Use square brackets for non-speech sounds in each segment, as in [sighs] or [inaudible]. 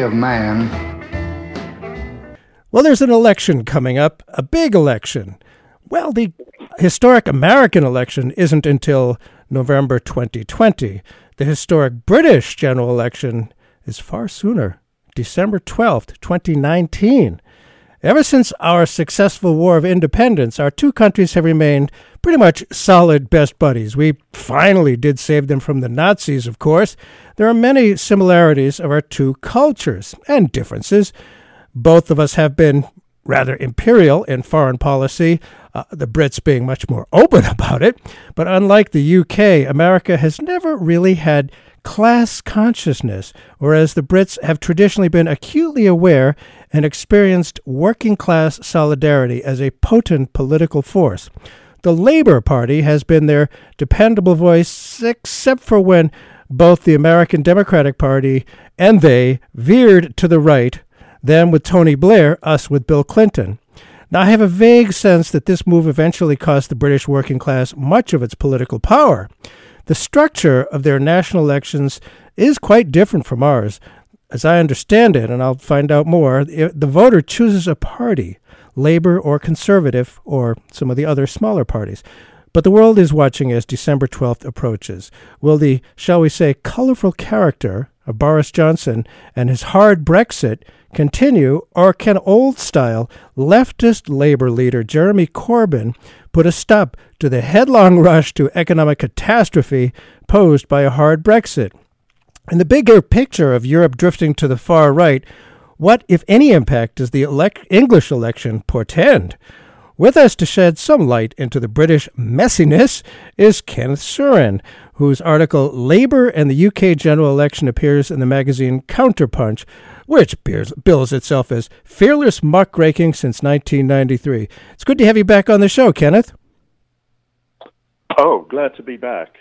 of man. Well, there's an election coming up, a big election. Well, the historic American election isn't until November 2020. The historic British general election is far sooner, December 12th, 2019. Ever since our successful War of Independence, our two countries have remained pretty much solid best buddies. We finally did save them from the Nazis, of course. There are many similarities of our two cultures and differences. Both of us have been rather imperial in foreign policy, uh, the Brits being much more [laughs] open about it. But unlike the UK, America has never really had class consciousness, whereas the Brits have traditionally been acutely aware and experienced working class solidarity as a potent political force. The Labour Party has been their dependable voice, except for when both the American Democratic Party and they veered to the right, them with Tony Blair, us with Bill Clinton. Now, I have a vague sense that this move eventually cost the British working class much of its political power. The structure of their national elections is quite different from ours. As I understand it, and I'll find out more, the voter chooses a party, Labor or Conservative, or some of the other smaller parties. But the world is watching as December 12th approaches. Will the, shall we say, colorful character of Boris Johnson and his hard Brexit continue, or can old style leftist Labour leader Jeremy Corbyn put a stop to the headlong [laughs] rush to economic catastrophe posed by a hard Brexit? In the bigger picture of Europe drifting to the far right, what, if any, impact does the elect- English election portend? With us to shed some light into the British messiness is Kenneth Surin, whose article Labour and the UK general election appears in the magazine Counterpunch, which bills itself as fearless muckraking since 1993. It's good to have you back on the show, Kenneth. Oh, glad to be back.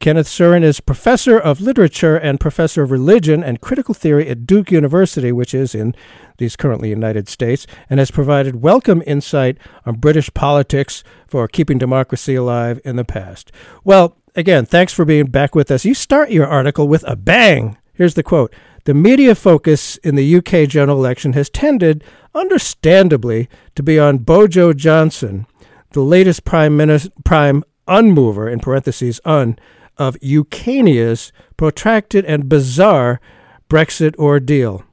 Kenneth Surin is professor of literature and professor of religion and critical theory at Duke University, which is in these currently United States, and has provided welcome insight on British politics for keeping democracy alive in the past. Well, again, thanks for being back with us. You start your article with a bang. Here's the quote The media focus in the UK general election has tended, understandably, to be on Bojo Johnson, the latest prime, minister, prime unmover, in parentheses, un, of Ukania's protracted and bizarre Brexit ordeal.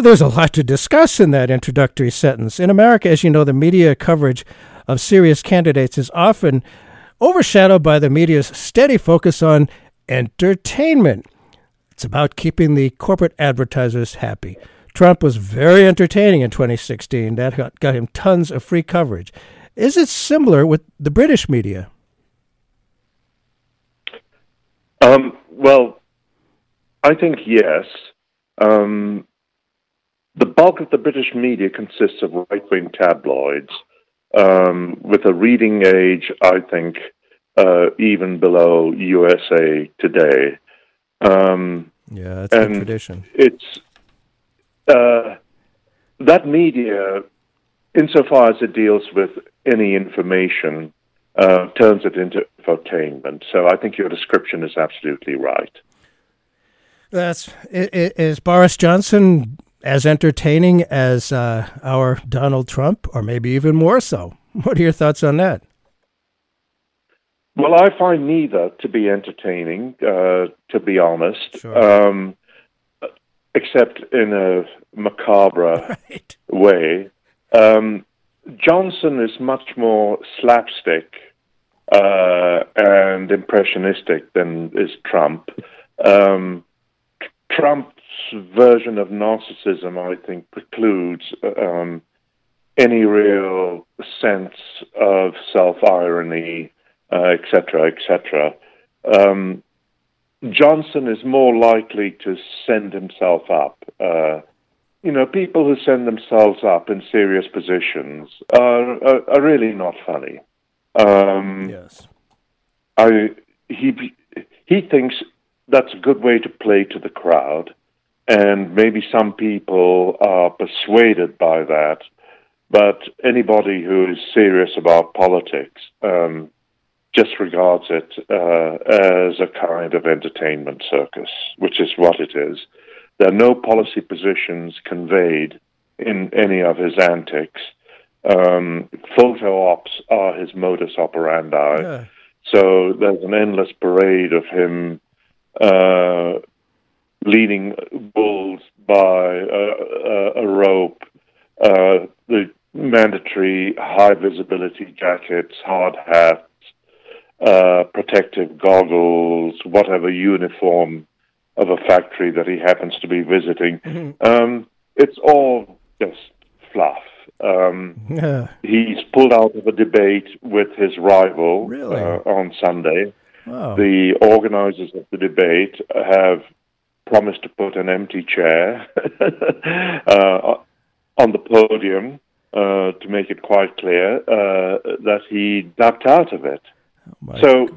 There's a lot to discuss in that introductory sentence. In America, as you know, the media coverage of serious candidates is often overshadowed by the media's steady focus on entertainment. It's about keeping the corporate advertisers happy. Trump was very entertaining in 2016. That got, got him tons of free coverage. Is it similar with the British media? Um, well, I think yes. Um, the bulk of the British media consists of right wing tabloids um, with a reading age, I think, uh, even below USA Today. Um, yeah, that's a tradition. It's uh, that media, insofar as it deals with any information, uh, turns it into infotainment. So I think your description is absolutely right. That's is Boris Johnson as entertaining as uh, our Donald Trump, or maybe even more so. What are your thoughts on that? Well, I find neither to be entertaining, uh, to be honest, sure. um, except in a macabre [laughs] right. way. Um, Johnson is much more slapstick uh, and impressionistic than is Trump. Um, Trump's version of narcissism, I think, precludes um, any real sense of self irony, etc., uh, etc. Et um, Johnson is more likely to send himself up. Uh, you know, people who send themselves up in serious positions are, are, are really not funny. Um, yes. I he he thinks that's a good way to play to the crowd, and maybe some people are persuaded by that. But anybody who is serious about politics um, just regards it uh, as a kind of entertainment circus, which is what it is. There are no policy positions conveyed in any of his antics. Um, photo ops are his modus operandi. Yeah. So there's an endless parade of him uh, leading bulls by a, a, a rope, uh, the mandatory high visibility jackets, hard hats, uh, protective goggles, whatever uniform of a factory that he happens to be visiting. Mm-hmm. Um, it's all just fluff. Um, yeah. He's pulled out of a debate with his rival really? uh, on Sunday. Wow. The organizers of the debate have promised to put an empty chair [laughs] uh, on the podium uh, to make it quite clear uh, that he ducked out of it. Oh so uh,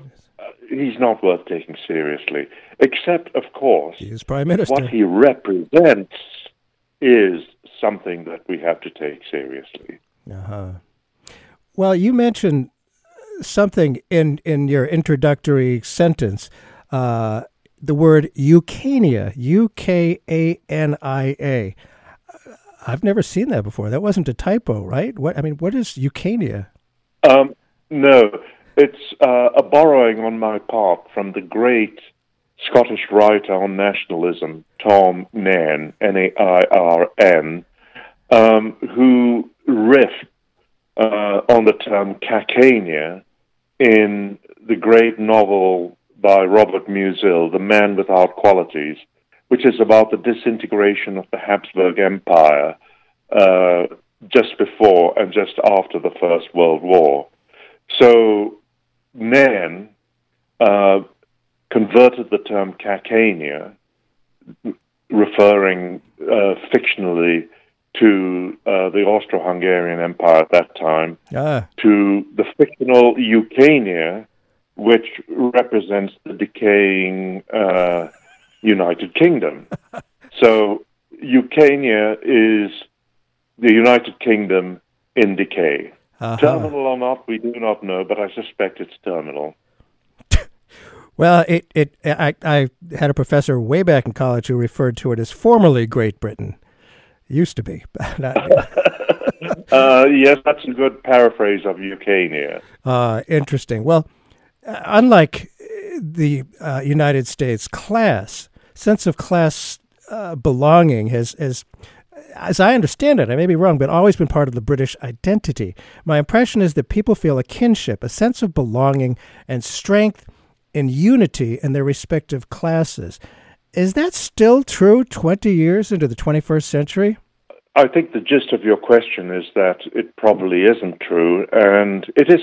he's not worth taking seriously, except, of course, he is prime minister. What he represents is something that we have to take seriously. Uh-huh. Well, you mentioned something in in your introductory sentence. Uh, the word Ukania, U K A N I A. I've never seen that before. That wasn't a typo, right? What I mean, what is Ukania? Um, no, it's uh, a borrowing on my part from the great Scottish writer on nationalism, Tom Nairn, N A I R N, um, who riffed uh, on the term Kakania in the great novel by Robert Musil, The Man Without Qualities, which is about the disintegration of the Habsburg Empire uh, just before and just after the First World War. So Nairn uh, converted the term Kakania, referring uh, fictionally to uh, the Austro-Hungarian Empire at that time, ah. to the fictional Ukania, which represents the decaying uh, United Kingdom. [laughs] so Ukania is the United Kingdom in decay. Uh-huh. Terminal or not, we do not know, but I suspect it's terminal. [laughs] well, it, it, I, I had a professor way back in college who referred to it as formerly Great Britain. Used to be. [laughs] [laughs] uh, yes, that's a good paraphrase of Ukania. Uh, interesting. Well, uh, unlike the uh, United States, class, sense of class uh, belonging has, has as I understand it, I may be wrong, but always been part of the British identity. My impression is that people feel a kinship, a sense of belonging, and strength and unity in their respective classes. Is that still true 20 years into the 21st century? I think the gist of your question is that it probably isn't true. And it is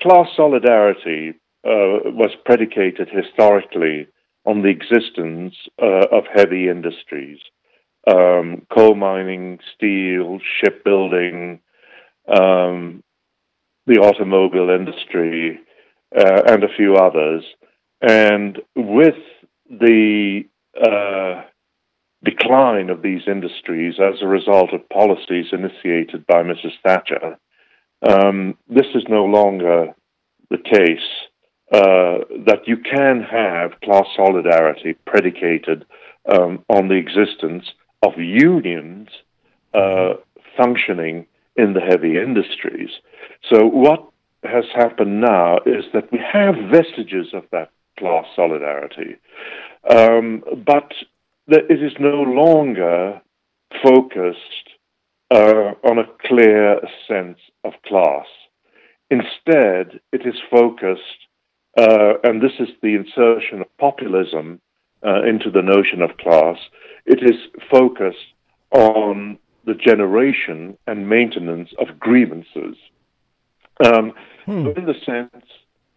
class solidarity uh, was predicated historically on the existence uh, of heavy industries um, coal mining, steel, shipbuilding, um, the automobile industry, uh, and a few others. And with the uh, decline of these industries as a result of policies initiated by Mrs. Thatcher, um, this is no longer the case. Uh, that you can have class solidarity predicated um, on the existence of unions uh, functioning in the heavy industries. So, what has happened now is that we have vestiges of that class solidarity, um, but that it is no longer focused uh, on a clear sense of class. Instead, it is focused, uh, and this is the insertion of populism uh, into the notion of class, it is focused on the generation and maintenance of grievances. Um, Hmm. In the sense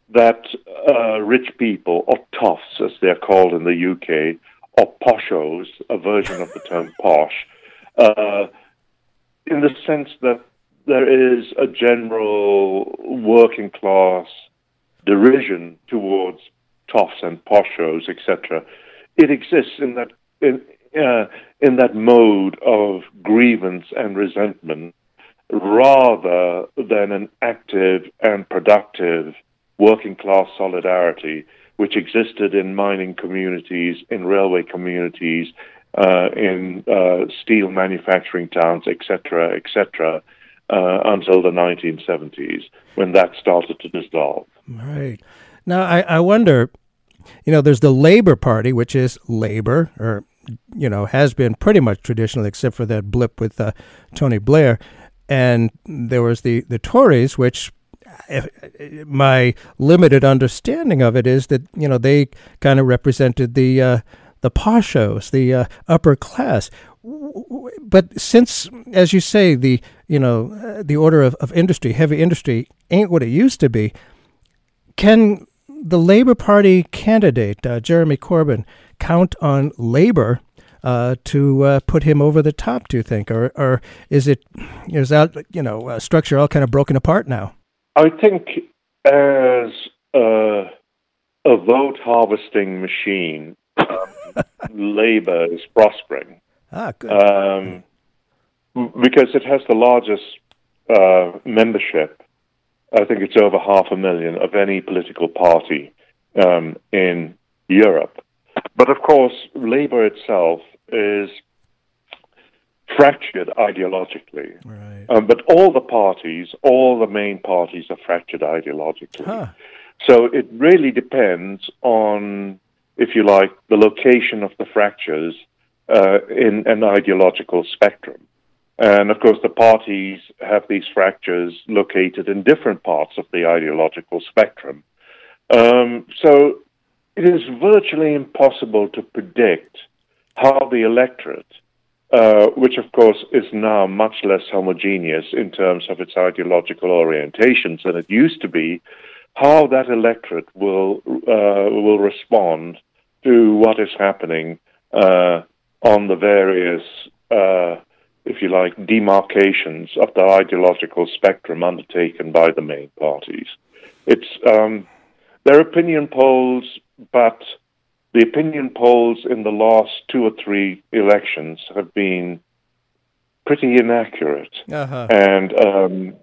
that uh, rich people, or toffs as they're called in the UK, or poshos, a version of the term [laughs] posh, uh, in the sense that there is a general working class derision towards toffs and poshos, etc. It exists in that in uh, in that mode of grievance and resentment, rather than an active and productive working class solidarity, which existed in mining communities, in railway communities, uh, in uh, steel manufacturing towns, etc., etc., uh, until the 1970s, when that started to dissolve. Right. Now, I, I wonder, you know, there's the Labor Party, which is labor, or, you know, has been pretty much traditional, except for that blip with uh, Tony Blair. And there was the, the Tories, which my limited understanding of it is that, you know, they kind of represented the, uh, the poshos, the uh, upper class. But since, as you say, the you know uh, the order of, of industry, heavy industry, ain't what it used to be, can the Labor Party candidate uh, Jeremy Corbyn count on Labor uh, to uh, put him over the top? Do you think, or or is it is that you know uh, structure all kind of broken apart now? I think as a, a vote harvesting machine, um, [laughs] Labour is prospering. Ah, good. Um, because it has the largest uh, membership. I think it's over half a million of any political party um, in Europe. But of course, Labour itself is fractured ideologically. Right. Um, but all the parties, all the main parties are fractured ideologically. Huh. So it really depends on, if you like, the location of the fractures uh, in an ideological spectrum. And of course, the parties have these fractures located in different parts of the ideological spectrum. Um, so it is virtually impossible to predict how the electorate, uh, which of course is now much less homogeneous in terms of its ideological orientations than it used to be, how that electorate will uh, will respond to what is happening uh, on the various, uh, if you like, demarcations of the ideological spectrum undertaken by the main parties. It's um, their opinion polls, but the opinion polls in the last two or three elections have been pretty inaccurate, Uh-huh. and um,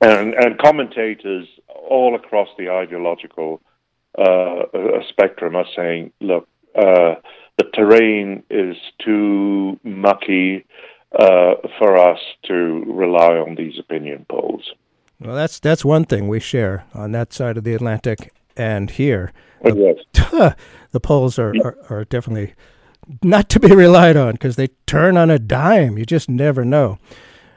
and and commentators all across the ideological uh, uh, spectrum are saying, look, uh, the terrain is too mucky uh, for us to rely on these opinion polls. Well, that's that's one thing we share on that side of the Atlantic and here. Oh, yes. [laughs] the polls are, are, are definitely not to be [laughs] relied on because they turn on a dime. You just never know.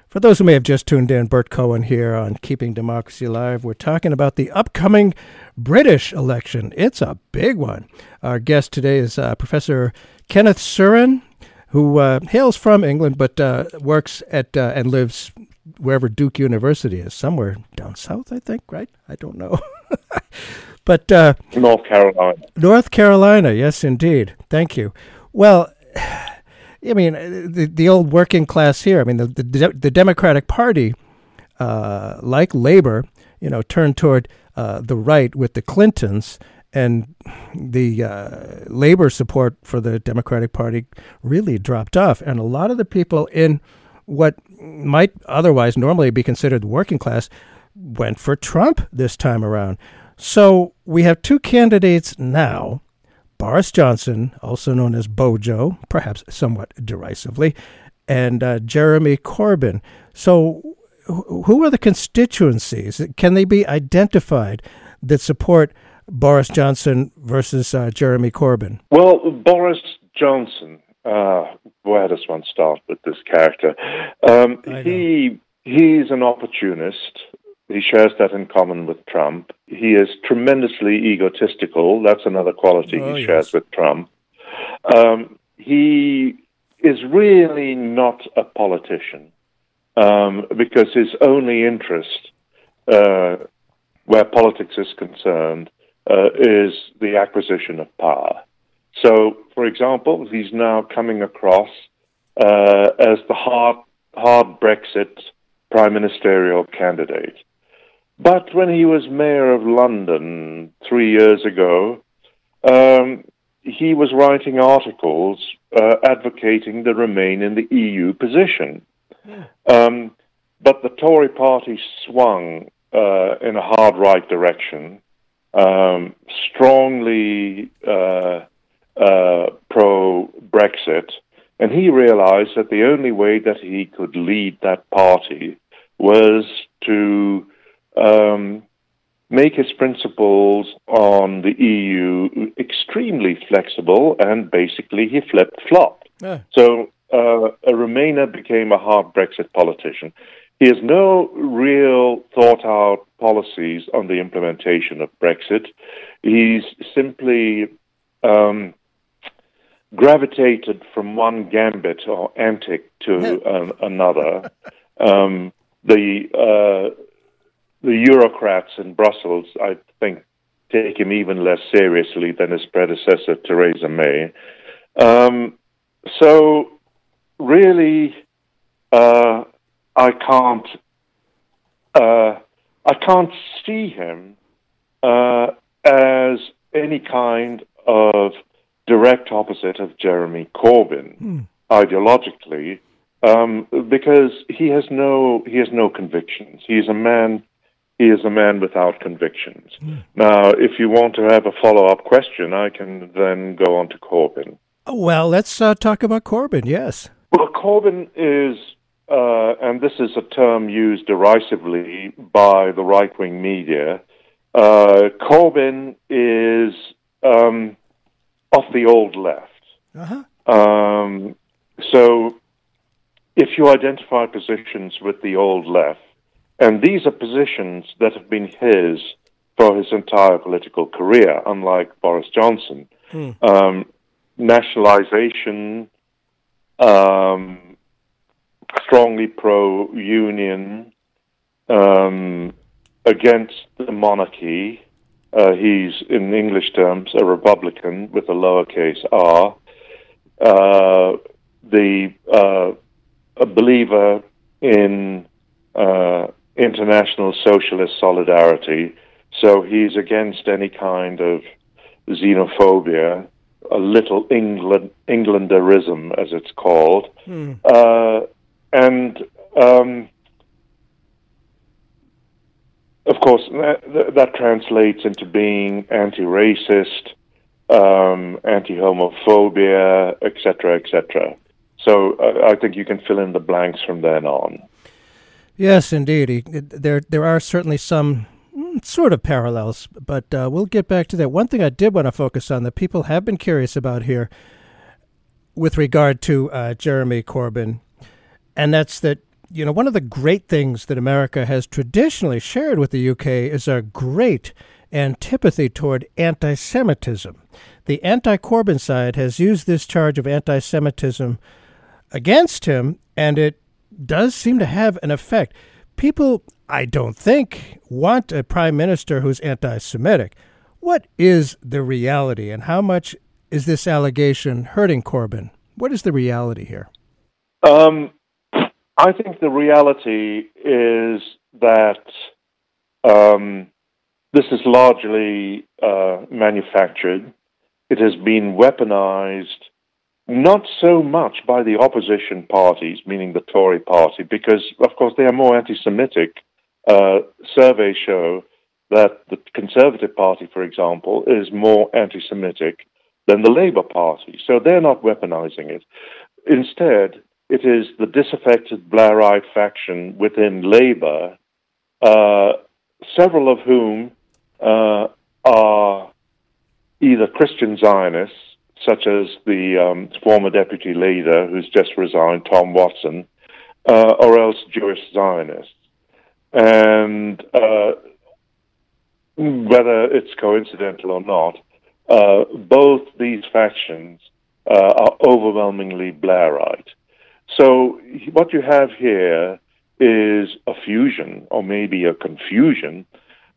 For those who may have just tuned in, Burt Cohen here on Keeping Democracy Alive. We're talking about the upcoming British election. It's a big one. Our guest today is uh, Professor Kenneth Surin, who uh, hails from England but uh, works at uh, and lives wherever Duke University is, somewhere down south, I think, right? I don't know. [laughs] but uh, North Carolina. North Carolina, yes, indeed. Thank you. Well, [sighs] I mean, the the old working class here. I mean, the the, the Democratic Party, uh, like Labor, you know, turned toward uh, the right with the Clintons, and the uh, Labor support for the Democratic Party really dropped off. And a lot of the people in what might otherwise normally be considered working class went for Trump this time around. So we have two candidates now Boris Johnson, also known as Bojo, perhaps somewhat derisively, and uh, Jeremy Corbyn. So, who are the constituencies? Can they be identified that support Boris Johnson versus uh, Jeremy Corbyn? Well, Boris Johnson. Uh, where does one start with this character? Um, he he's an opportunist. He shares that in common with Trump. He is tremendously egotistical. That's another quality Oh, he yes. shares with Trump. Um, he is really not a politician um, because his only interest, uh, where politics is concerned, uh, is the acquisition of power. So, for example, he's now coming across uh, as the hard, hard Brexit prime ministerial candidate. But when he was mayor of London three years ago, um, he was writing articles uh, advocating the remain in the EU position. Um, but the Tory party swung uh, in a hard right direction, um, strongly uh, uh pro Brexit, and he realized that the only way that he could lead that party was to um, make his principles on the EU extremely flexible, and basically he flipped flopped. Yeah. So uh, a Remainer became a hard Brexit politician. He has no real thought out policies on the implementation of Brexit. He's simply um, gravitated from one gambit or antic to [laughs] um, another. Um, the uh, the Eurocrats in Brussels, I think, take him even less seriously than his predecessor, Theresa May. Um, so, really, uh, I can't, uh, I can't see him uh, as any kind of direct opposite of Jeremy Corbyn mm. ideologically, um, because he has no he has no convictions. He is a man he is a man without convictions. Mm. Now, if you want to have a follow up question, I can then go on to Corbyn. Well, let's uh, talk about Corbyn, yes. Well, Corbyn is, uh, and this is a term used derisively by the right wing media, uh, Corbyn is um, off the old left. Uh-huh. Um, so if you identify positions with the old left, and these are positions that have been his for his entire political career, unlike Boris Johnson. Hmm. Um, nationalization, um, strongly pro union, um, against the monarchy. Uh, he's, in English terms, a Republican with a lowercase r. Uh, the uh, a believer in uh, international socialist solidarity. So he's against any kind of xenophobia, a little England Englanderism, as it's called, hmm. And um, of course that, that, translates into being anti-racist, um, anti-homophobia, etc., etc. So uh, I think you can fill in the blanks from then on. Yes, indeed. There, there are certainly some mm, sort of parallels, but uh, we'll get back to that. One thing I did want to focus on that people have been curious about here, with regard to uh, Jeremy Corbyn, and that's that you know one of the great things that America has traditionally shared with the UK is our great antipathy toward anti-Semitism. The anti-Corbyn side has used this charge of anti-Semitism against him, and it does seem to have an effect. People, I don't think, want a prime minister who's anti Semitic. What is the reality, and how much is this allegation hurting Corbyn? What is the reality here? Um, I think the reality is that um, this is largely uh, manufactured. It has been weaponized not so much by the opposition parties, meaning the Tory party, because, of course, they are more anti Semitic. Uh, surveys show that the Conservative Party, for example, is more anti Semitic than the Labour Party. So they're not weaponizing it. Instead, it is the disaffected Blairite faction within Labour, uh, several of whom uh, are either Christian Zionists such as the um, former deputy leader who's just resigned, Tom Watson, uh, or else Jewish Zionists. And uh, whether it's coincidental or not, uh, both these factions uh, are overwhelmingly Blairite. So what you have here is a fusion, or maybe a confusion,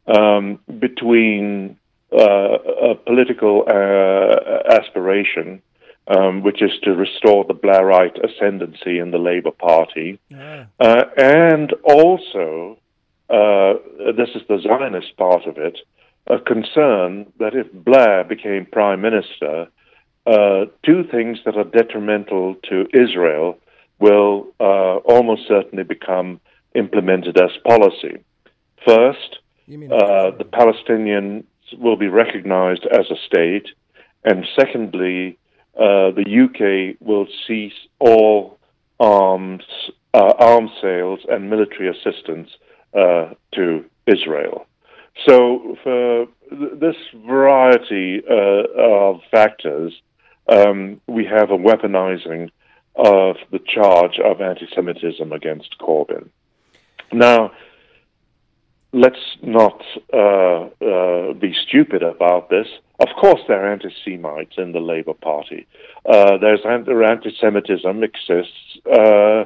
um, between uh, a political uh, aspiration, um, which is to restore the Blairite ascendancy in the Labour Party, yeah. uh, and also, uh, this is the Zionist part of it, a concern that if Blair became prime minister, uh, two things that are detrimental to Israel will uh, almost certainly become implemented as policy. First, uh, the Palestinians will be recognized as a state, and secondly, uh, the UK will cease all arms, uh, arms sales and military assistance uh, to Israel. So, for th- this variety of factors, um, we have a weaponizing of the charge of anti Semitism against Corbyn. Now, let's not uh, uh, be stupid about this. Of course, there are anti Semites in the Labour Party. Uh, there's anti Semitism exists uh,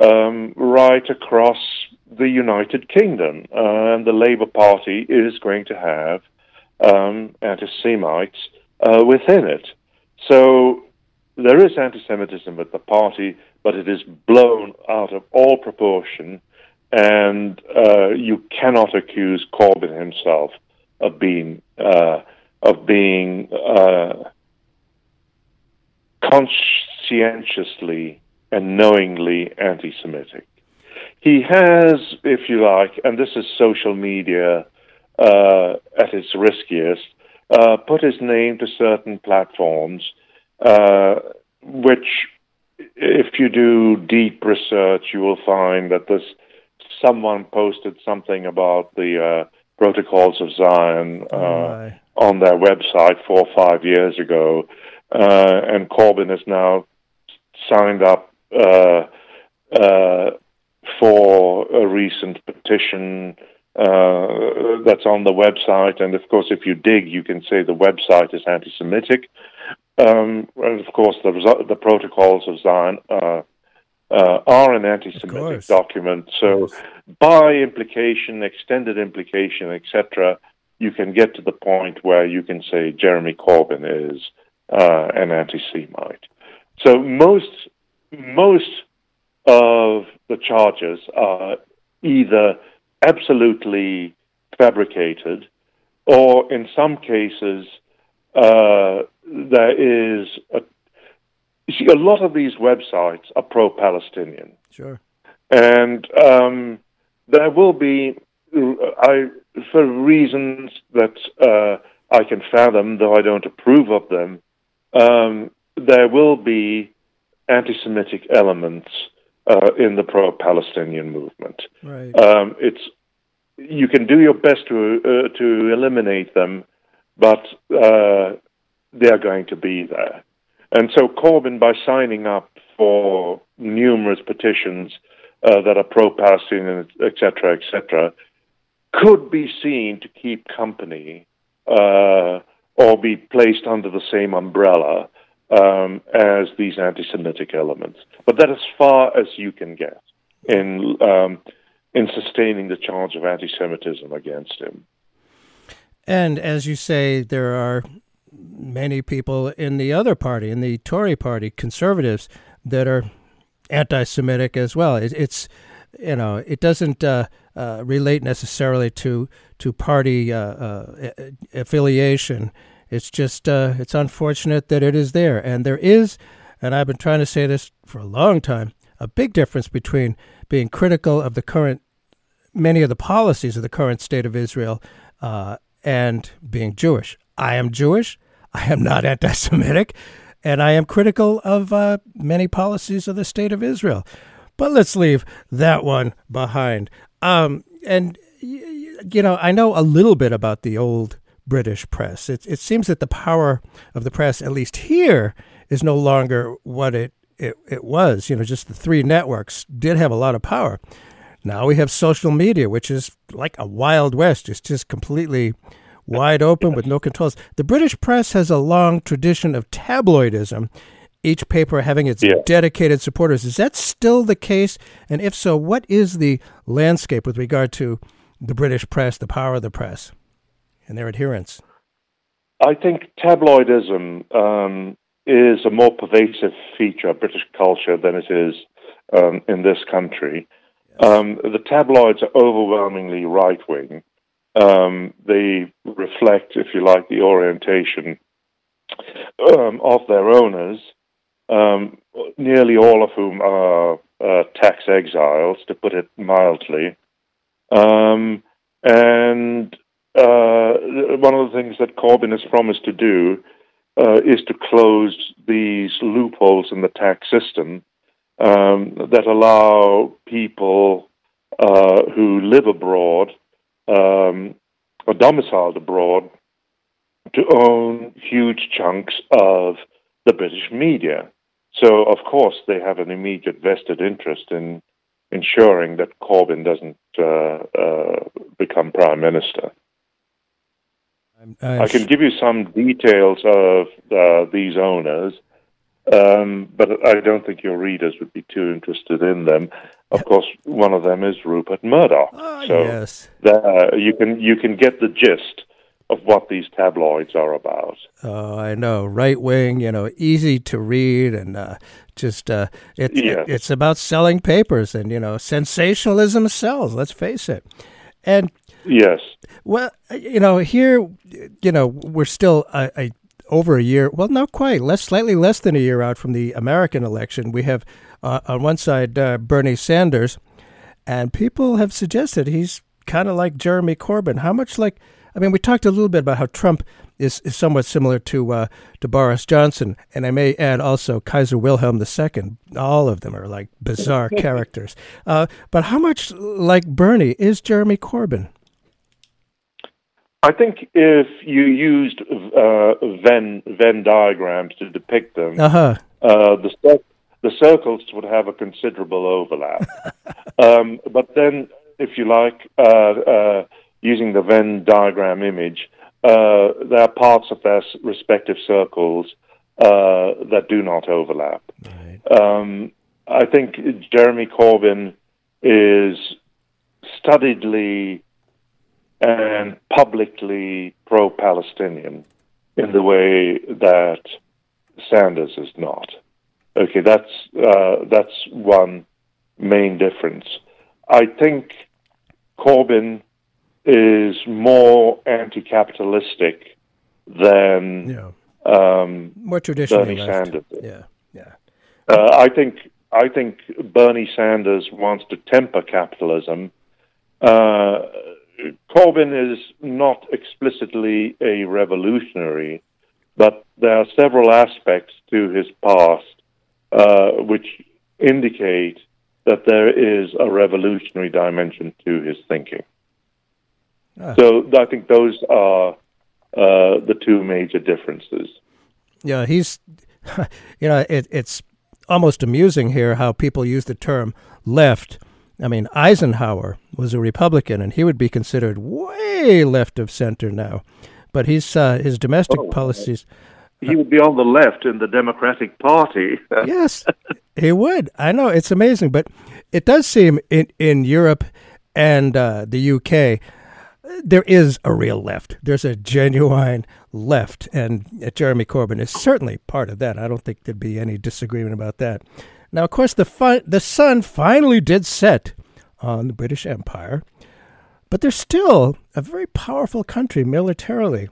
um, right across the United Kingdom, uh, and the Labour Party is going to have um, anti Semites uh, within it. So there is anti Semitism at the party, but it is blown out of all proportion, and uh, you cannot accuse Corbyn himself of being uh, of being uh, conscientiously and knowingly anti-Semitic. He has, if you like, and this is social media uh, at its riskiest, uh, put his name to certain platforms, uh, which, if you do deep research, you will find that this someone posted something about the uh, protocols of Zion uh, oh on their website four or five years ago, uh, and Corbyn has now signed up for a recent petition uh, that's on the website. And of course, if you dig, you can say the website is anti Semitic. Um, and of course, the, the protocols of Zion uh, uh, are an anti Semitic document. So, by implication, extended implication, etc., you can get to the point where you can say Jeremy Corbyn is uh, an anti Semite. So, most, most of the charges are either absolutely fabricated, or in some cases, uh, there is a, you see, a lot of these websites are pro-Palestinian. Sure. And um, there will be, I, for reasons that uh, I can fathom, though I don't approve of them, um, there will be anti-Semitic elements uh, in the pro-Palestinian movement. Right. Um, it's you can do your best to uh, to eliminate them, but they are going to be there. And so Corbyn, by signing up for numerous petitions uh, that are pro-Palestinian, et cetera, et cetera, could be seen to keep company uh, or be placed under the same umbrella um, as these anti-Semitic elements. But that is far as you can get in um, in sustaining the charge of anti-Semitism against him. And as you say, there are many people in the other party, in the Tory party, conservatives, that are anti-Semitic as well. It, it's you know, it doesn't uh, uh, relate necessarily to to party uh, uh affiliation. It's just uh, it's unfortunate that it is there, and there is, and I've been trying to say this for a long time, a big difference between being critical of the current many of the policies of the current state of Israel uh, and being Jewish. I am Jewish. I am not [laughs] anti-Semitic, and I am critical of uh, many policies of the state of Israel. But let's leave that one behind. Um, and you know, I know a little bit about the old British press. It, it seems that the power of the press, at least here, is no longer what it, it, it was. You know, just the three networks did have a lot of power. Now we have social media, which is like a wild west. It's just completely wide open with no controls. The British press has a long tradition of tabloidism, each paper having its Yeah. dedicated supporters. Is that still the case? And if so, what is the landscape with regard to the British press, the power of the press, and their adherents? I think tabloidism um, is a more pervasive feature of British culture than it is um, in this country. Um, the tabloids are overwhelmingly right wing. Um, they reflect, if you like, the orientation um, of their owners, um, nearly all of whom are uh, tax exiles, to put it mildly. Um, and uh, one of the things that Corbyn has promised to do uh, is to close these loopholes in the tax system um, that allow people uh, who live abroad um, or domiciled abroad to own huge chunks of the British media. So, of course, they have an immediate vested interest in ensuring that Corbyn doesn't uh, uh, become prime minister. I'm, I can give you some details of uh, these owners, um, but I don't think your readers would be too interested in them. Of course, one of them is Rupert Murdoch. Oh, so yes. uh, you can you can get the gist of what these tabloids are about. Oh, I know. Right wing, you know, easy to read, and uh, just uh, it, Yeah. it- it's about selling papers, and you know, sensationalism sells. Let's face it. And Yes. well, you know, here, you know, we're still a, a over a year. Well, not quite. Less, slightly less than a year out from the American election. We have uh, on one side uh, Bernie Sanders, and people have suggested he's kind of like Jeremy Corbyn. How much like? I mean, we talked a little bit about how Trump is, is somewhat similar to uh, to Boris Johnson, and I may add also Kaiser Wilhelm II. All of them are like bizarre [laughs] characters. Uh, but how much like Bernie is Jeremy Corbyn? I think if you used uh, Venn Venn diagrams to depict them, Uh huh. uh, the the circles would have a considerable overlap. [laughs] um, but then, if you like, uh, uh, using the Venn diagram image, uh, there are parts of their respective circles uh, that do not overlap. Um, I think Jeremy Corbyn is studiedly and publicly pro-Palestinian in the way that Sanders is not. Okay, that's uh, that's one main difference. I think Corbyn is more anti-capitalistic than Yeah. um, More traditionally Bernie left. Sanders. is. Yeah. Yeah. Uh, I think I think Bernie Sanders wants to temper capitalism. Uh, Corbyn is not explicitly a revolutionary, but there are several aspects to his past uh, which indicate that there is a revolutionary dimension to his thinking. Ah. So I think those are uh, the two major differences. Yeah, he's, [laughs] you know, it, it's almost amusing here how people use the term left. I mean, Eisenhower was a Republican, and he would be considered way left of center now. But he's uh, his domestic Oh. policies. He would be on the left in the Democratic Party. [laughs] yes, he would. I know it's amazing, but it does seem in in Europe and uh, the UK there is a real left. There's a genuine left, and uh, Jeremy Corbyn is certainly part of that. I don't think there'd be any disagreement about that. Now, of course, the fi- the sun finally did set on the British Empire, but they're still a very powerful country militarily.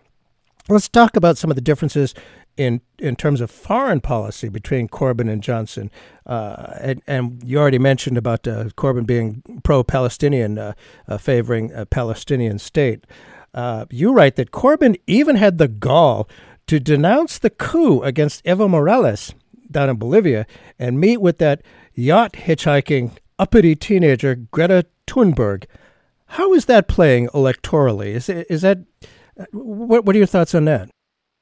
Let's talk about some of the differences in in terms of foreign policy between Corbyn and Johnson. Uh, and, and you already mentioned about uh, Corbyn being pro-Palestinian, uh, uh, favoring a Palestinian state. Uh, you write that Corbyn even had the gall to denounce the coup against Evo Morales down in Bolivia and meet with that yacht hitchhiking uppity teenager Greta Thunberg. How is that playing electorally? Is is that what? What are your thoughts on that?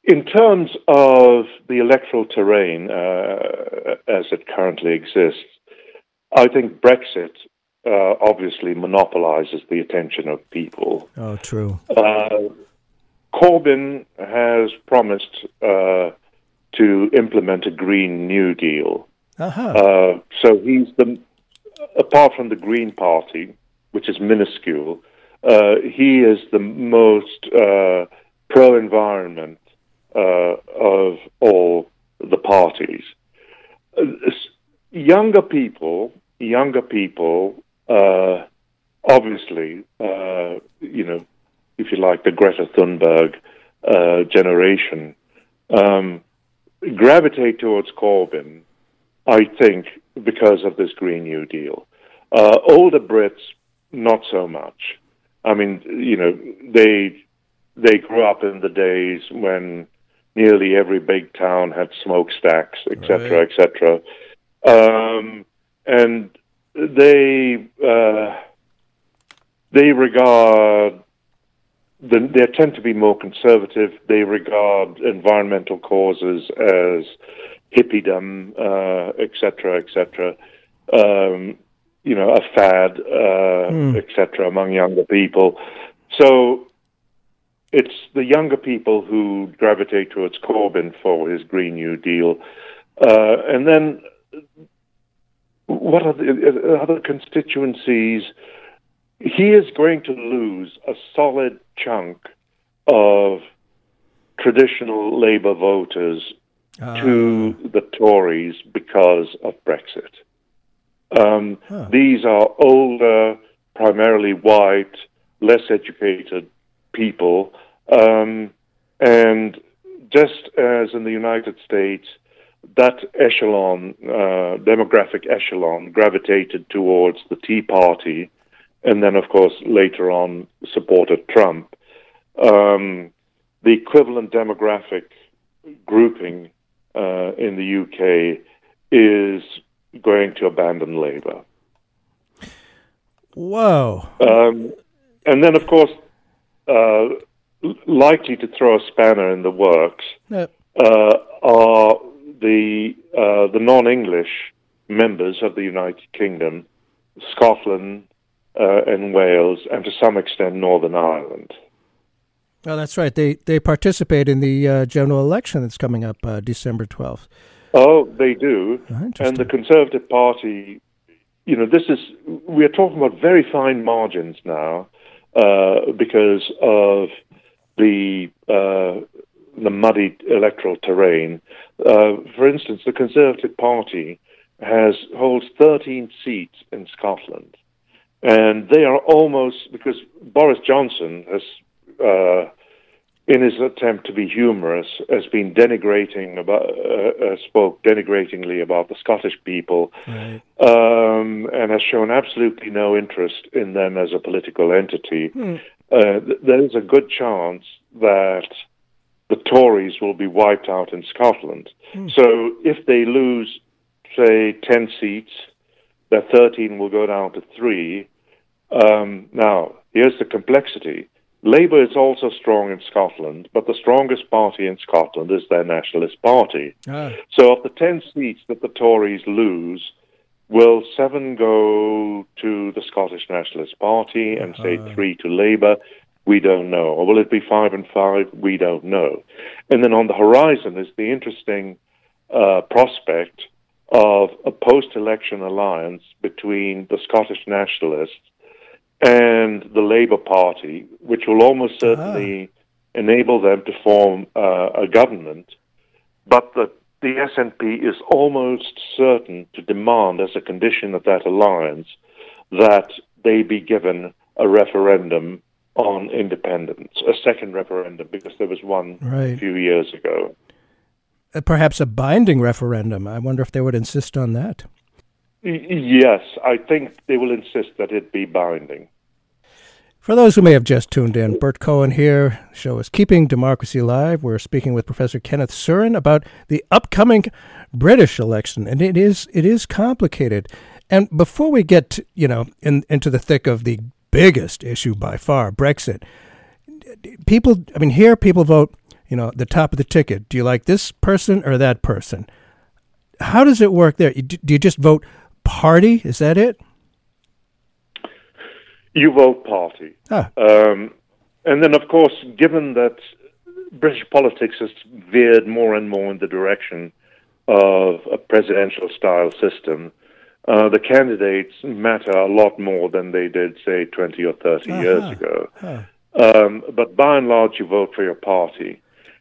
In terms of the electoral terrain uh, as it currently exists, I think Brexit uh, obviously monopolizes the attention of people. Oh, true. Uh, Corbyn has promised uh, to implement a Green New Deal. Uh-huh. Uh, so he's the, apart from the Green Party, which is minuscule, uh, he is the most uh, pro-environment uh, of all the parties. Uh, younger people, younger people, uh, obviously, uh, you know, if you like, the Greta Thunberg generation, um, gravitate towards Corbyn I think, because of this Green New Deal. Uh, older Brits, not so much. I mean, you know, they they grew up in the days when nearly every big town had smokestacks, etc., right. etc., um, and they uh, they regard the, they tend to be more conservative. They regard environmental causes as hippiedom, etc., uh, etc. Et um, you know, a fad, uh, mm. etc. among younger people. So it's the younger people who gravitate towards Corbyn for his Green New Deal, uh, and then what are the uh, other constituencies? He is going to lose a solid chunk of traditional Labour voters uh, to the Tories because of Brexit. Um, huh. These are older, primarily white, less educated people. Um, and just as in the United States, that echelon, uh, demographic echelon, gravitated towards the Tea Party, and then, of course, later on supported Trump. Um, the equivalent demographic grouping uh, in the UK is going to abandon Labour. Whoa. Um, and then, of course, uh, likely to throw a spanner in the works uh, are the uh, the non-English members of the United Kingdom, Scotland uh, and Wales, and to some extent Northern Ireland. Oh, that's right. They they participate in the uh, general election that's coming up uh, December twelfth. Oh, they do. Oh, and the Conservative Party, you know, this is we are talking about very fine margins now uh, because of the uh, the muddy electoral terrain. Uh, for instance, the Conservative Party has holds 13 seats in Scotland, and they are almost because Boris Johnson has uh, in his attempt to be humorous, has been denigrating about, uh, uh, spoke denigratingly about the Scottish people, right. um, and has shown absolutely no interest in them as a political entity. Hmm. Uh, th- there is a good chance that the Tories will be wiped out in Scotland. Hmm. So if they lose, say, 10 seats, that 13 will go down to three. Um, now, here's the complexity Labour is also strong in Scotland, but the strongest party in Scotland is their Nationalist Party. Ah. So, of the 10 seats that the Tories lose, will seven go to the Scottish Nationalist Party and uh-huh. say three to Labour? We don't know. Or will it be five and five? We don't know. And then on the horizon is the interesting uh, prospect of a post election alliance between the Scottish Nationalists and the Labour Party, which will almost ah. certainly ah. enable them to form uh, a government. But the, the SNP is almost certain to demand, as a condition of that alliance, that they be given a referendum on independence, a second referendum, because there was one right. a few years ago. Perhaps a binding referendum. I wonder if they would insist on that. Yes, I think they will insist that it be binding. For those who may have just tuned in, Burt Cohen here. The show is Keeping Democracy Alive. We're speaking with Professor Kenneth Surin about the upcoming British election, and it is it is complicated. And before we get you know in, into the thick of the biggest issue by far, Brexit, people. I mean, here people vote. You know, the top of the ticket. Do you like this person or that person? How does it work there? Do you just vote party? Is that it? You vote party. Ah. Um, and then, of course, given that British politics has veered more and more in the direction of a presidential style system, uh, the candidates matter a lot more than they did, say, 20 or 30 uh-huh. years ago. Huh. Um, but by and large, you vote for your party.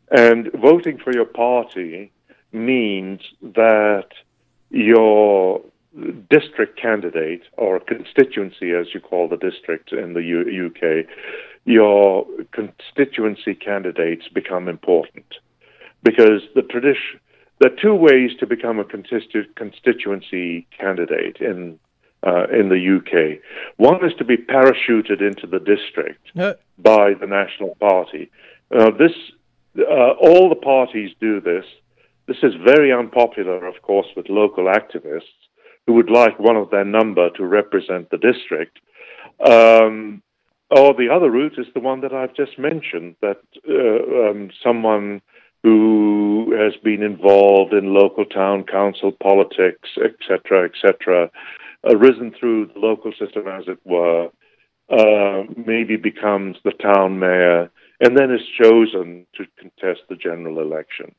And voting for your party means that your district candidate, or constituency as you call the district in the U- UK, your constituency candidates become important. Because the tradition, there are two ways to become a constitu- constituency candidate in uh, in the UK. One is to be parachuted into the district uh. by the National Party. Uh, this uh, all the parties do this. This is very unpopular, of course, with local activists who would like one of their number to represent the district. Um, or the other route is the one that I've just mentioned that uh, um, someone who has been involved in local town council politics, etc., etc., arisen through the local system, as it were, uh, maybe becomes the town mayor, and then is chosen to contest the general election.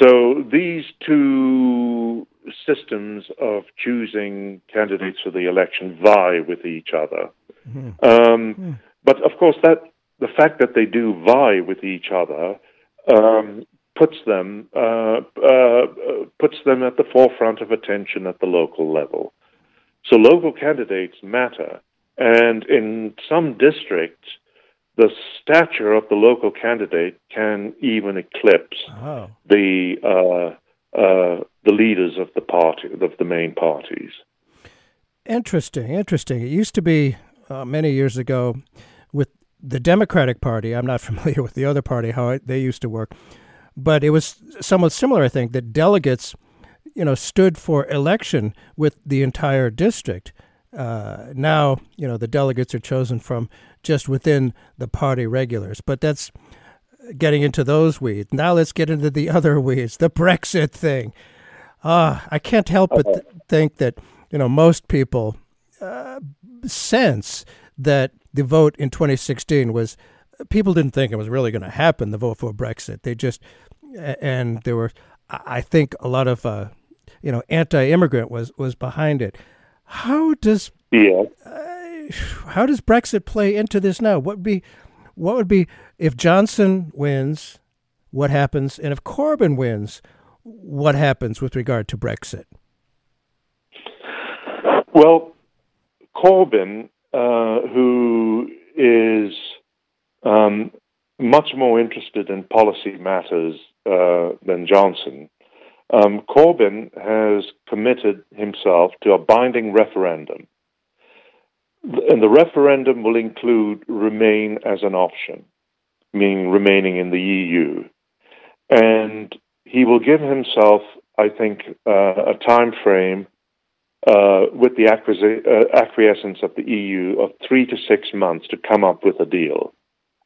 So these two systems of choosing candidates for the election vie with each other. Mm-hmm. Um, mm-hmm. But of course, that the fact that they do vie with each other um, puts them uh, uh, puts them at the forefront of attention at the local level. So local candidates matter, and in some districts, the stature of the local candidate can even eclipse oh. the uh, uh, the leaders of the party of the main parties. Interesting, interesting. It used to be uh, many years ago with the Democratic Party. I'm not [laughs] familiar with the other party how it, they used to work, but it was somewhat similar. I think that delegates, you know, stood for election with the entire district. Uh, now, you know, the delegates are chosen from just within the party regulars, but that's getting into those weeds. Now let's get into the [laughs] other weeds, the Brexit thing. Uh, I can't help but th- think that you know most people uh, sense that the vote in 2016 was people didn't think it was really going to happen. The vote for Brexit, they just and there were, I think, a lot of uh, you know anti-immigrant was was behind it. How does yeah. Uh, how does Brexit play into this now? What would be what would be if Johnson wins? What happens? And if Corbyn wins, what happens with regard to Brexit? Well, Corbyn, uh, who is um, much more interested in policy matters uh, than Johnson, um, Corbyn has committed himself to a binding referendum. And the referendum will include remain as an option, meaning remaining in the EU. And he will give himself, I think, uh, a time frame uh, with the uh, acquiescence of the EU of three to six months to come up with a deal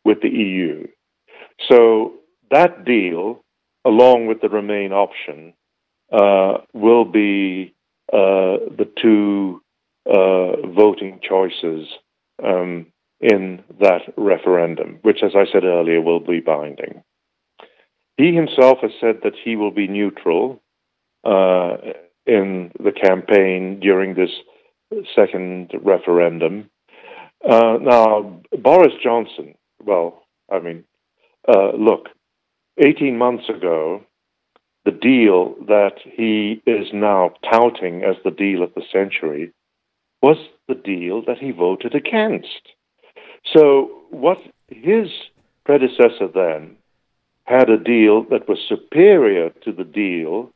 with the EU. So that deal, along with the Remain option, uh, will be uh, the two uh, voting choices um, in that referendum, which, as I said earlier, will be binding. He himself has said that he will be neutral uh, in the campaign during this second referendum. Uh, now, Boris Johnson, well, I mean, uh, look, 18 months ago, the deal that he is now touting as the deal of the century was the deal that he voted against. So, what his predecessor then had a deal that was superior to the deal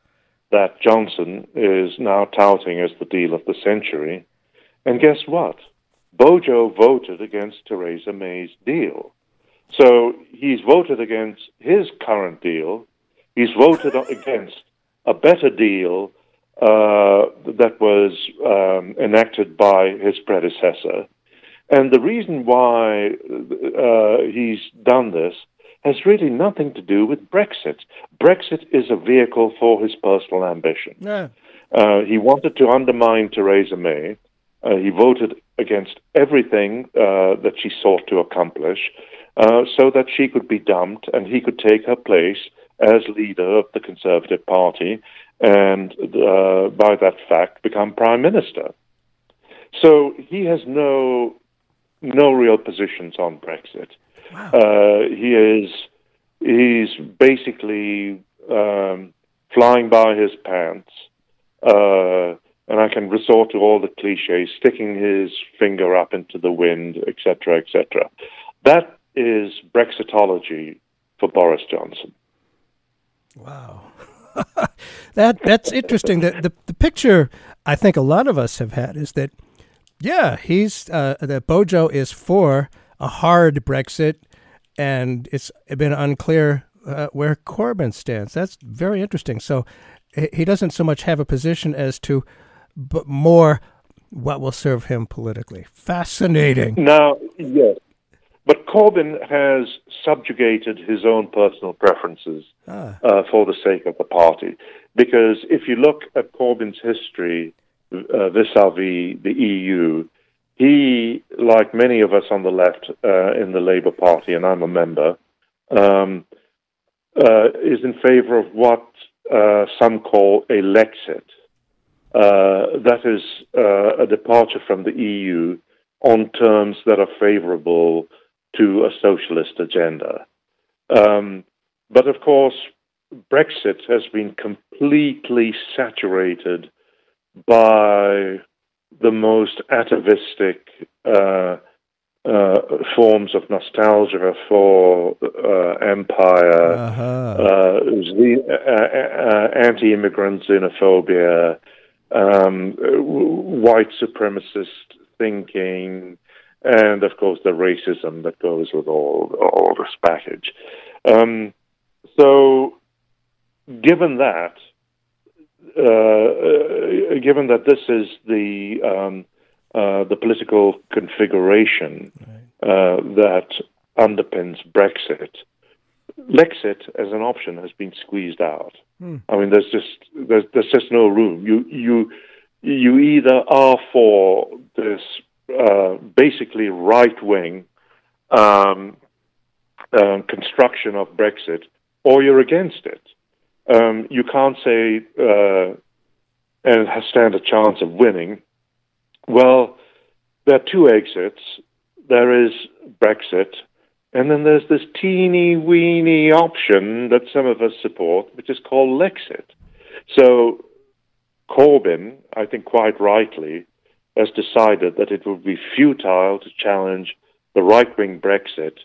that Johnson is now touting as the deal of the century. And guess what? Bojo voted against Theresa May's deal. So he's voted against his current deal. He's voted [laughs] against a better deal uh, that was um, enacted by his predecessor. And the reason why uh, he's done this has really nothing to do with Brexit. Brexit is a vehicle for his personal ambition. Yeah. Uh, he wanted to undermine Theresa May. Uh, he voted against everything uh, that she sought to accomplish. Uh, so that she could be dumped and he could take her place as leader of the Conservative Party and, uh, by that fact, become prime minister. So he has no no real positions on Brexit. Wow. Uh, he is he's basically um, flying by his pants, uh, and I can resort to all the cliches, sticking his finger up into the wind, etc., etc. That is Brexitology for Boris Johnson. Wow. [laughs] that that's interesting. The, the the picture I think a lot of us have had is that yeah, he's uh, that Bojo is for a hard Brexit, and it's been unclear uh, where Corbyn stands. That's very interesting. So he doesn't so much have a position as to, but more what will serve him politically. Fascinating. Now, yes, but Corbyn has subjugated his own personal preferences Ah. uh, for the sake of the party. Because if you look at Corbyn's history uh, vis-a-vis the EU, he, like many of us on the left uh, in the Labour Party, and I'm a member, um, uh, is in favour of what uh, some call a Lexit. Uh, that is uh, a departure from the EU on terms that are favourable to a socialist agenda. Um, but of course, Brexit has been completely saturated by the most atavistic uh, uh, forms of nostalgia for uh, empire, Uh-huh. uh, the, uh, uh, anti-immigrant xenophobia, um, white supremacist thinking, and of course the racism that goes with all all this package. Um, so, given that, uh, uh, given that this is the um, uh, the political configuration uh, that underpins Brexit, Lexit as an option has been squeezed out. Hmm. I mean, there's just there's, there's just no room. You you you either are for this uh, basically right wing um, um, construction of Brexit, or you're against it. Um, you can't say uh, and stand a chance of winning. Well, there are two exits. There is Brexit, and then there's this teeny weeny option that some of us support, which is called Lexit. So Corbyn, I think quite rightly, has decided that it would be futile to challenge the right wing Brexit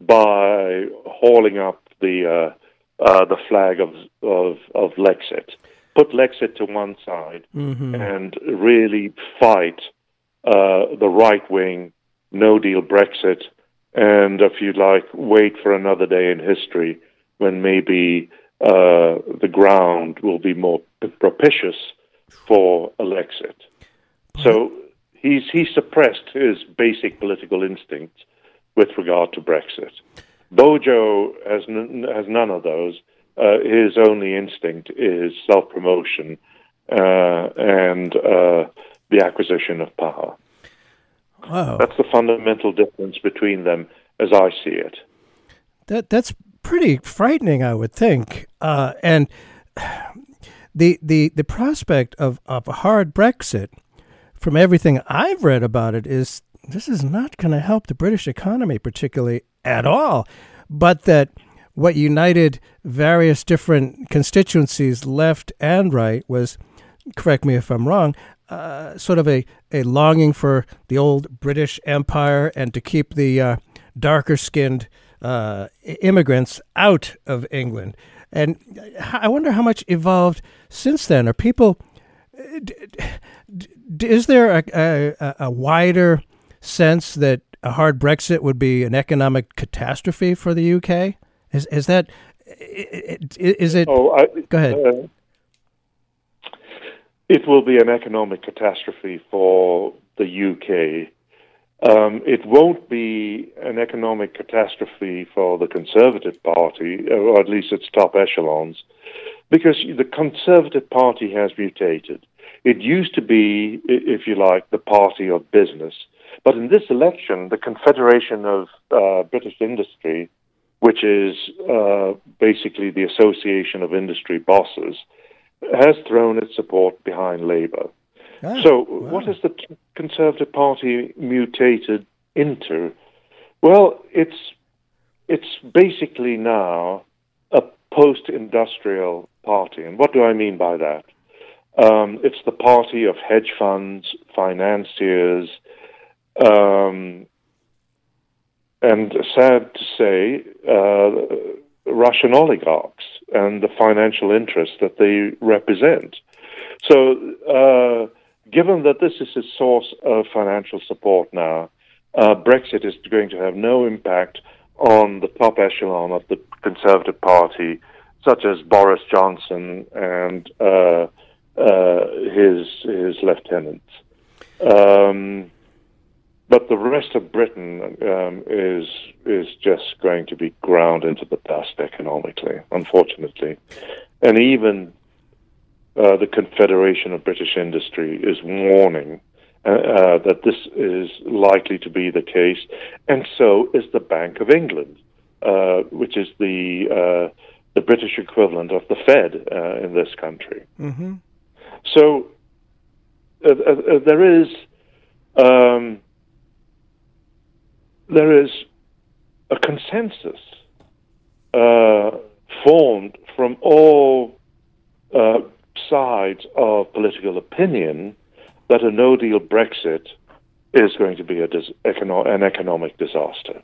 by hauling up the uh, uh, the flag of, of of Lexit. Put Lexit to one side Mhm. and really fight uh, the right wing no deal Brexit, and if you like, wait for another day in history when maybe uh, the ground will be more propitious for a Lexit. So he's he suppressed his basic political instincts with regard to Brexit. Bojo has n- has none of those. Uh, his only instinct is self promotion uh, and uh, the acquisition of power. Wow. That's the fundamental difference between them, as I see it. That that's pretty frightening, I would think. Uh, and the the the prospect of, of a hard Brexit, from everything I've read about it, is this is not going to help the British economy particularly at all. But that what united various different constituencies, left and right, was correct me if I'm wrong, uh, sort of a, a longing for the old British Empire and to keep the uh, darker skinned uh, immigrants out of England. And I wonder how much evolved since then. Are people, is there a, a, a wider sense that a hard Brexit would be an economic catastrophe for the UK? Is, is that, is it? Oh, I, Go ahead. uh, it will be an economic catastrophe for the UK. Um, it won't be an economic catastrophe for the Conservative Party, or at least its top echelons, because the Conservative Party has mutated. It used to be, if you like, the party of business. But in this election, the Confederation of uh, British Industry, which is uh, basically the Association of Industry Bosses, has thrown its support behind Labour. Ah, so, wow. what has the Conservative Party mutated into? Well, it's it's basically now a post-industrial party, and what do I mean by that? Um, it's the party of hedge funds, financiers, um, and sad to say, uh, Russian oligarchs and the financial interests that they represent. So, uh, given that this is a source of financial support now, uh, Brexit is going to have no impact on the top echelon of the Conservative Party, such as Boris Johnson and uh, his his lieutenants. Um, but the rest of Britain um, is is just going to be ground into the dust economically, unfortunately, and even uh, the Confederation of British Industry is warning uh, uh, that this is likely to be the case, and so is the Bank of England, uh, which is the uh, the British equivalent of the Fed uh, in this country. Mm-hmm. So uh, uh, there is um, there is a consensus uh, formed from all uh, sides of political opinion that a no deal Brexit is going to be a dis- econo- an economic disaster.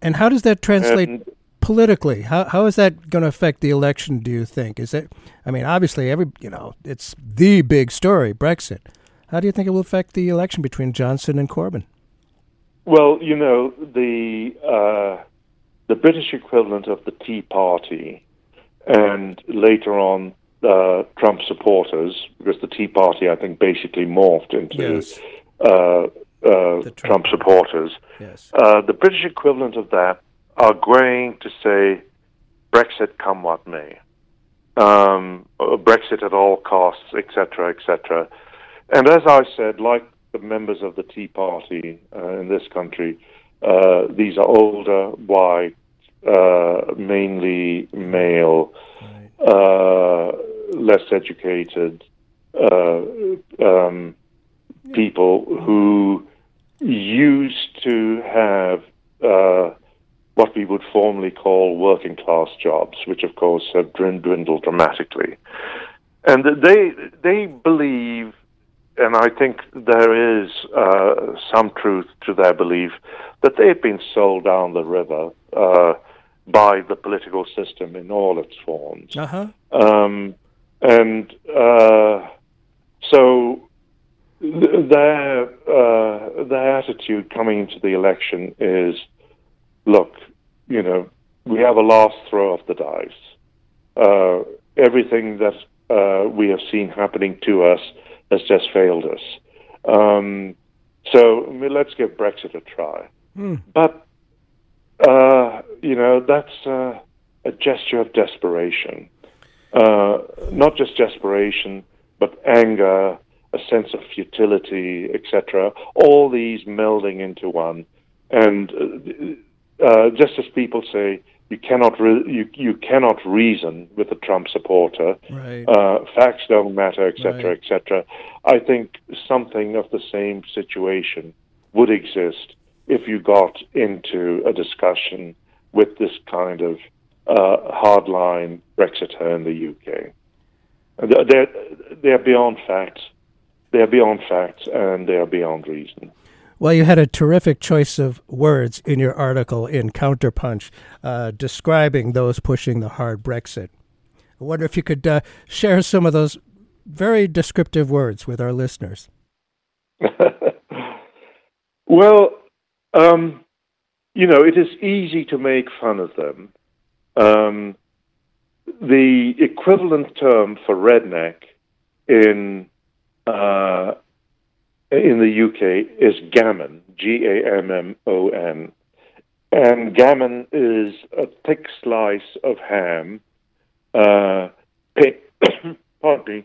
And how does that translate And- politically? How how is that going to affect the election? Do you think? Is it? I mean, obviously, every you know, it's the big story, Brexit. How do you think it will affect the election between Johnson and Corbyn? Well, you know the uh, the British equivalent of the Tea Party, and later on uh, Trump supporters, because the Tea Party, I think, basically morphed into Yes. uh, uh, Trump Trump supporters. Yes. Uh, the British equivalent of that are going to say Brexit come what may, um, uh, Brexit at all costs, etc., etc. And as I said, like the members of the Tea Party uh, in this country, uh, these are older, white, uh, mainly male, uh, less educated uh, um, people who used to have uh, what we would formerly call working class jobs, which of course have dwindled dramatically. And they they believe, and I think there is uh, some truth to their belief, that they've been sold down the river uh, by the political system in all its forms. Uh huh. Um, and uh, so th- their uh, their attitude coming into the election is, look, you know, we have a last throw of the dice. Uh, everything that uh, we have seen happening to us has just failed us. Um, so I mean, let's give Brexit a try. But uh, you know, that's uh, a gesture of desperation. Uh, not just desperation, but anger, a sense of futility, etc. All these melding into one. And uh, just as people say, you cannot re- you you cannot reason with a Trump supporter. Right. Uh, facts don't matter, etc., Right. etc. I think something of the same situation would exist if you got into a discussion with this kind of uh, hardline Brexiter in the UK. They're, they're beyond facts. They're beyond facts and they are beyond reason. Well, you had a terrific choice of words in your article in Counterpunch uh, describing those pushing the hard Brexit. I wonder if you could uh, share some of those very descriptive words with our listeners. [laughs] Well, um, you know, it is easy to make fun of them. Um, the equivalent term for redneck in uh, in the UK is gammon, G A M M O N, and gammon is a thick slice of ham, uh, pink, [coughs] pardon me,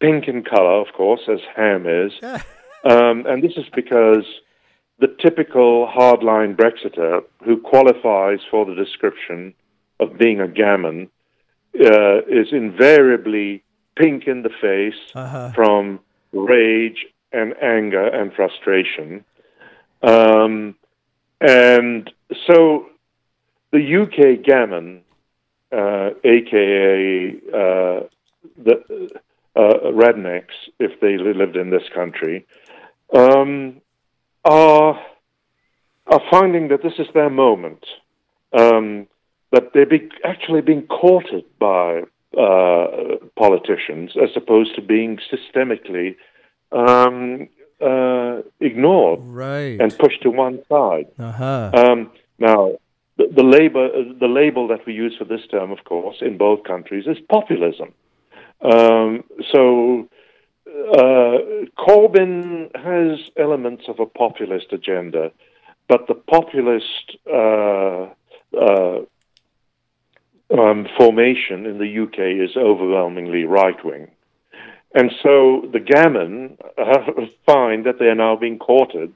pink in color, of course, as ham is [laughs] Um, and this is because the typical hardline Brexiter who qualifies for the description of being a gammon uh, is invariably pink in the face Uh-huh. from rage and anger and frustration. Um, and so the UK gammon, uh, aka uh, the uh, rednecks, if they lived in this country, um, are are finding that this is their moment. Um, that they're be, actually being courted by uh, politicians as opposed to being systemically um, uh, ignored Right. and pushed to one side. Uh-huh. Um, now, the, the label the label that we use for this term, of course, in both countries is populism. Um, so uh, Corbyn has elements of a populist agenda, but the populist uh, uh, um, formation in the UK is overwhelmingly right wing. And so the gammon uh, find that they are now being courted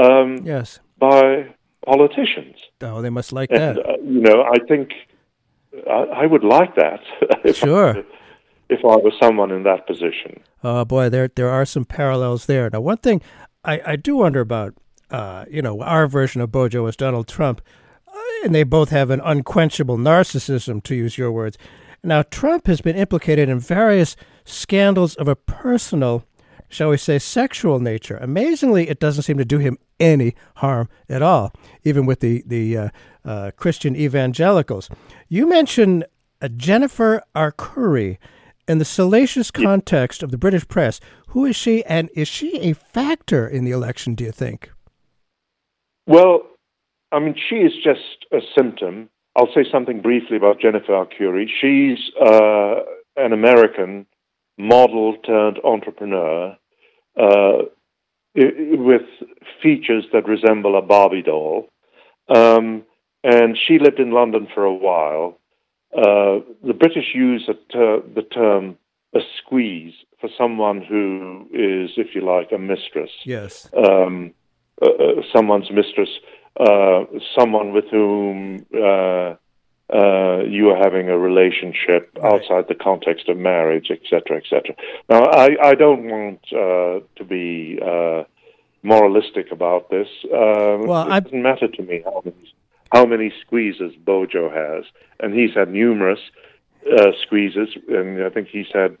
um, yes. by politicians. Oh, they must like And, that. uh, you know, I think I, I would like that. [laughs] if Sure. I, if I was someone in that position. Oh boy, there there are some parallels there. Now, one thing I, I do wonder about, uh, you know, our version of Bojo is Donald Trump, and they both have an unquenchable narcissism, to use your words. Now, Trump has been implicated in various scandals of a personal, shall we say, sexual nature. Amazingly, it doesn't seem to do him any harm at all, even with the the uh, uh, Christian evangelicals. You mentioned uh, Jennifer Arcuri in the salacious context of the British press. Who is she, and is she a factor in the election? Do you think? Well, I mean, she is just a symptom. I'll say something briefly about Jennifer Arcuri. She's uh, an American model turned entrepreneur uh, with features that resemble a Barbie doll. Um, and she lived in London for a while. Uh, the British use a ter- the term a squeeze for someone who is, if you like, a mistress Yes. um, uh, uh, someone's mistress, uh, someone with whom uh, uh, you are having a relationship Right. outside the context of marriage, etc., etc. Now, I, I don't want uh, to be uh, moralistic about this. Um, Well, it doesn't matter to me how many, how many squeezes Bojo has, and he's had numerous uh, squeezes, and I think he's had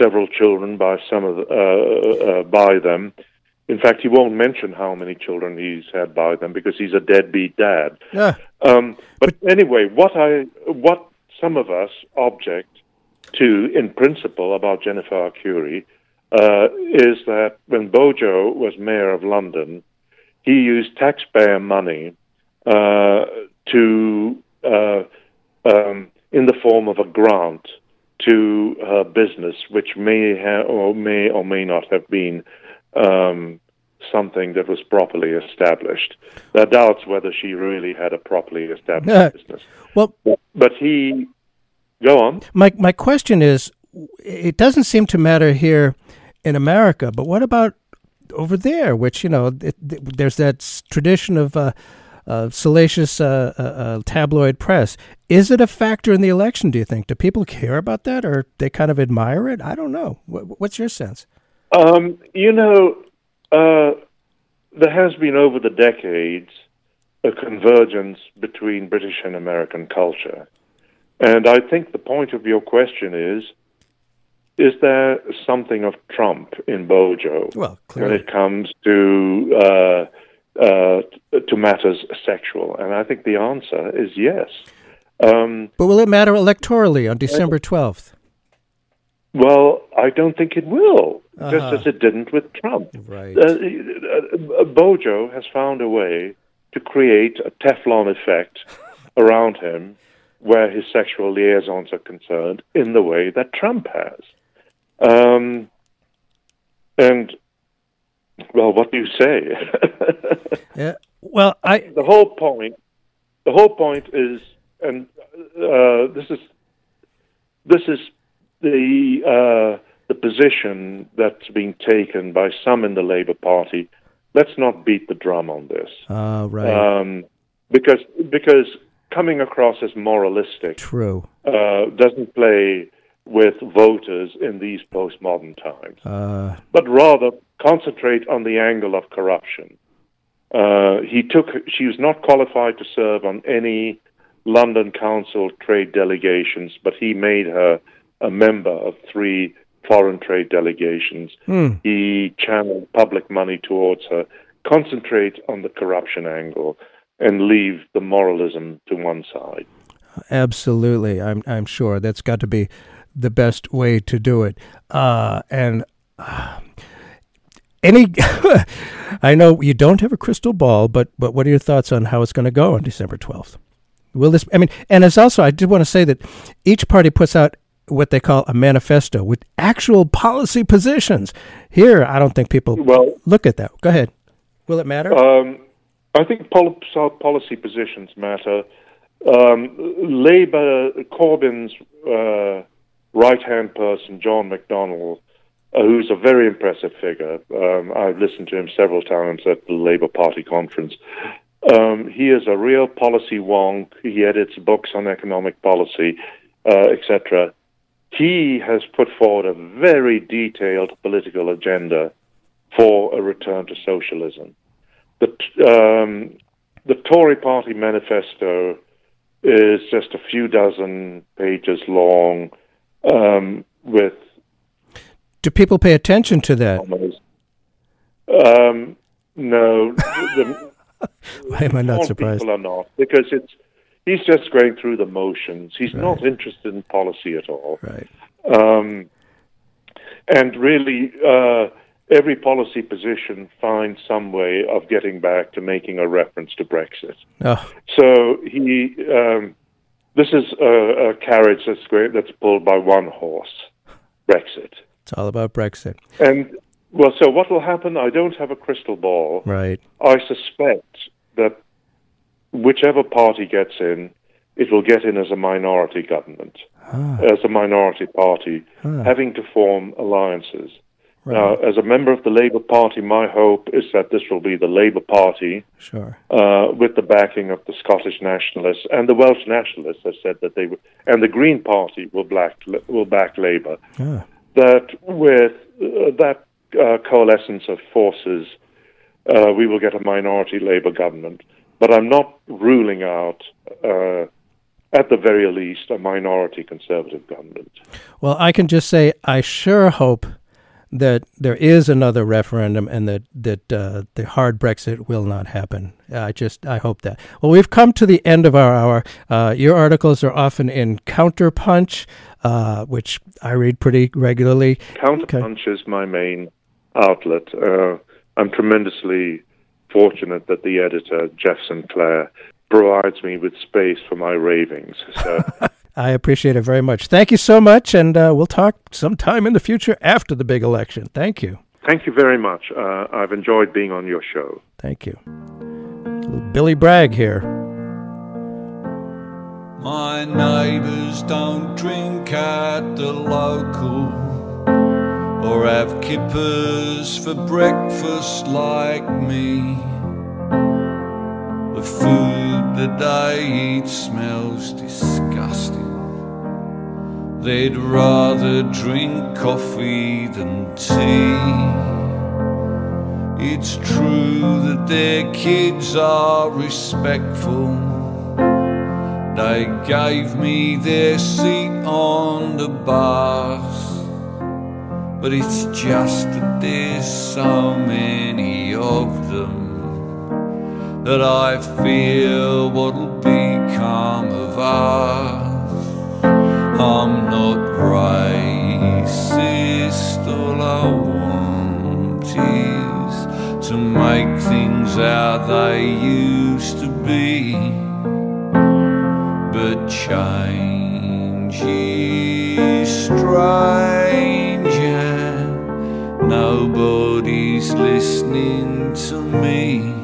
several children by some of the, uh, uh, by them. In fact, he won't mention how many children he's had by them because he's a deadbeat dad. Yeah. Um, but anyway, what I what some of us object to in principle about Jennifer Arcuri uh, is that when Bojo was mayor of London, he used taxpayer money uh, to uh, um, in the form of a grant to her business, which may ha- or may or may not have been um, something that was properly established. There are doubts whether she really had a properly established Yeah. business. Well, But he, go on. my my question is, it doesn't seem to matter here in America, but what about over there? Which you know, it, there's that tradition of. Uh, uh, salacious uh, uh, uh, tabloid press. Is it a factor in the election? Do you think? Do people care about that, or they kind of admire it? I don't know. What, what's your sense? Um, you know, uh, there has been over the decades a convergence between British and American culture. And I think the point of your question is is there something of Trump in Bojo Well, when it comes to uh, uh, to matters sexual? And I think the answer is yes. Um, But will it matter electorally on December twelfth? well, I don't think it will, Uh-huh. just as it didn't with Trump. Right. Uh, uh, Bojo has found a way to create a Teflon effect around him where his sexual liaisons are concerned in the way that Trump has. Um, and, well, what do you say? [laughs] Yeah. Well, I the whole point, the whole point is, and uh, this is, this is the uh, the position that's being taken by some in the Labour Party. Let's not beat the drum on this. Ah, right. Um, because because coming across as moralistic True. uh, doesn't play with voters in these postmodern times, Uh, but rather concentrate on the angle of corruption. Uh, he took she was not qualified to serve on any London Council trade delegations, but he made her a member of three foreign trade delegations. hmm. He channeled public money towards her. Concentrate on the corruption angle and leave the moralism to one side. Absolutely, I'm I'm sure that's got to be the best way to do it. Uh, and uh, any, [laughs] I know you don't have a crystal ball, but but what are your thoughts on how it's going to go on December twelfth? Will this? I mean, and it's also I did want to say that each party puts out what they call a manifesto with actual policy positions. Here, I don't think people Well, look at that. Go ahead. Will it matter? Um, I think pol- policy positions matter. Um, Labour, Corbyn's uh, right hand person, John McDonnell, uh, who's a very impressive figure. Um, I've listened to him several times at the Labour Party conference. Um, he is a real policy wonk. He edits books on economic policy, uh, etc. He has put forward a very detailed political agenda for a return to socialism. The, um, the Tory party manifesto is just a few dozen pages long um, with Do people pay attention to that? Um, no, the, [laughs] Why am I not surprised? People are not because it's he's just going through the motions. He's not interested in policy at all. Right. Um, and really, uh, every policy position finds some way of getting back to making a reference to Brexit. Oh, So he, um, this is a, a carriage that's great, that's pulled by one horse, Brexit. it's all about Brexit. And well, so what will happen? I don't have a crystal ball. Right. I suspect that whichever party gets in, it will get in as a minority government, as a minority party, having to form alliances. Now, as a member of the Labour Party, my hope is that this will be the Labour Party Sure. uh, with the backing of the Scottish nationalists and the Welsh nationalists have said that they would, and the Green Party will back will back Labour. Ah. That with uh, that uh, coalescence of forces, uh, we will get a minority Labour government. But I'm not ruling out, uh, at the very least, a minority Conservative government. Well, I can just say I sure hope that there is another referendum and that that uh, the hard Brexit will not happen. I just I hope that. Well, we've come to the end of our hour. Uh, your articles are often in Counterpunch, uh, which I read pretty regularly. Counterpunch is my main outlet. Uh, I'm tremendously fortunate that the editor, Jeff St. Clair, provides me with space for my ravings. So [laughs] I appreciate it very much. Thank you so much, and uh, we'll talk sometime in the future after the big election. Thank you. thank you very much. Uh, I've enjoyed being on your show. Thank you. Billy Bragg here. My neighbours don't drink at the local or have kippers for breakfast like me. The food that I eat smells disgusting. They'd rather drink coffee than tea. It's true that their kids are respectful. They gave me their seat on the bus. But it's just that there's so many of them that I fear what'll become of us. I'm not racist, all I want is to make things how they used to be. But change is strange, nobody's listening to me.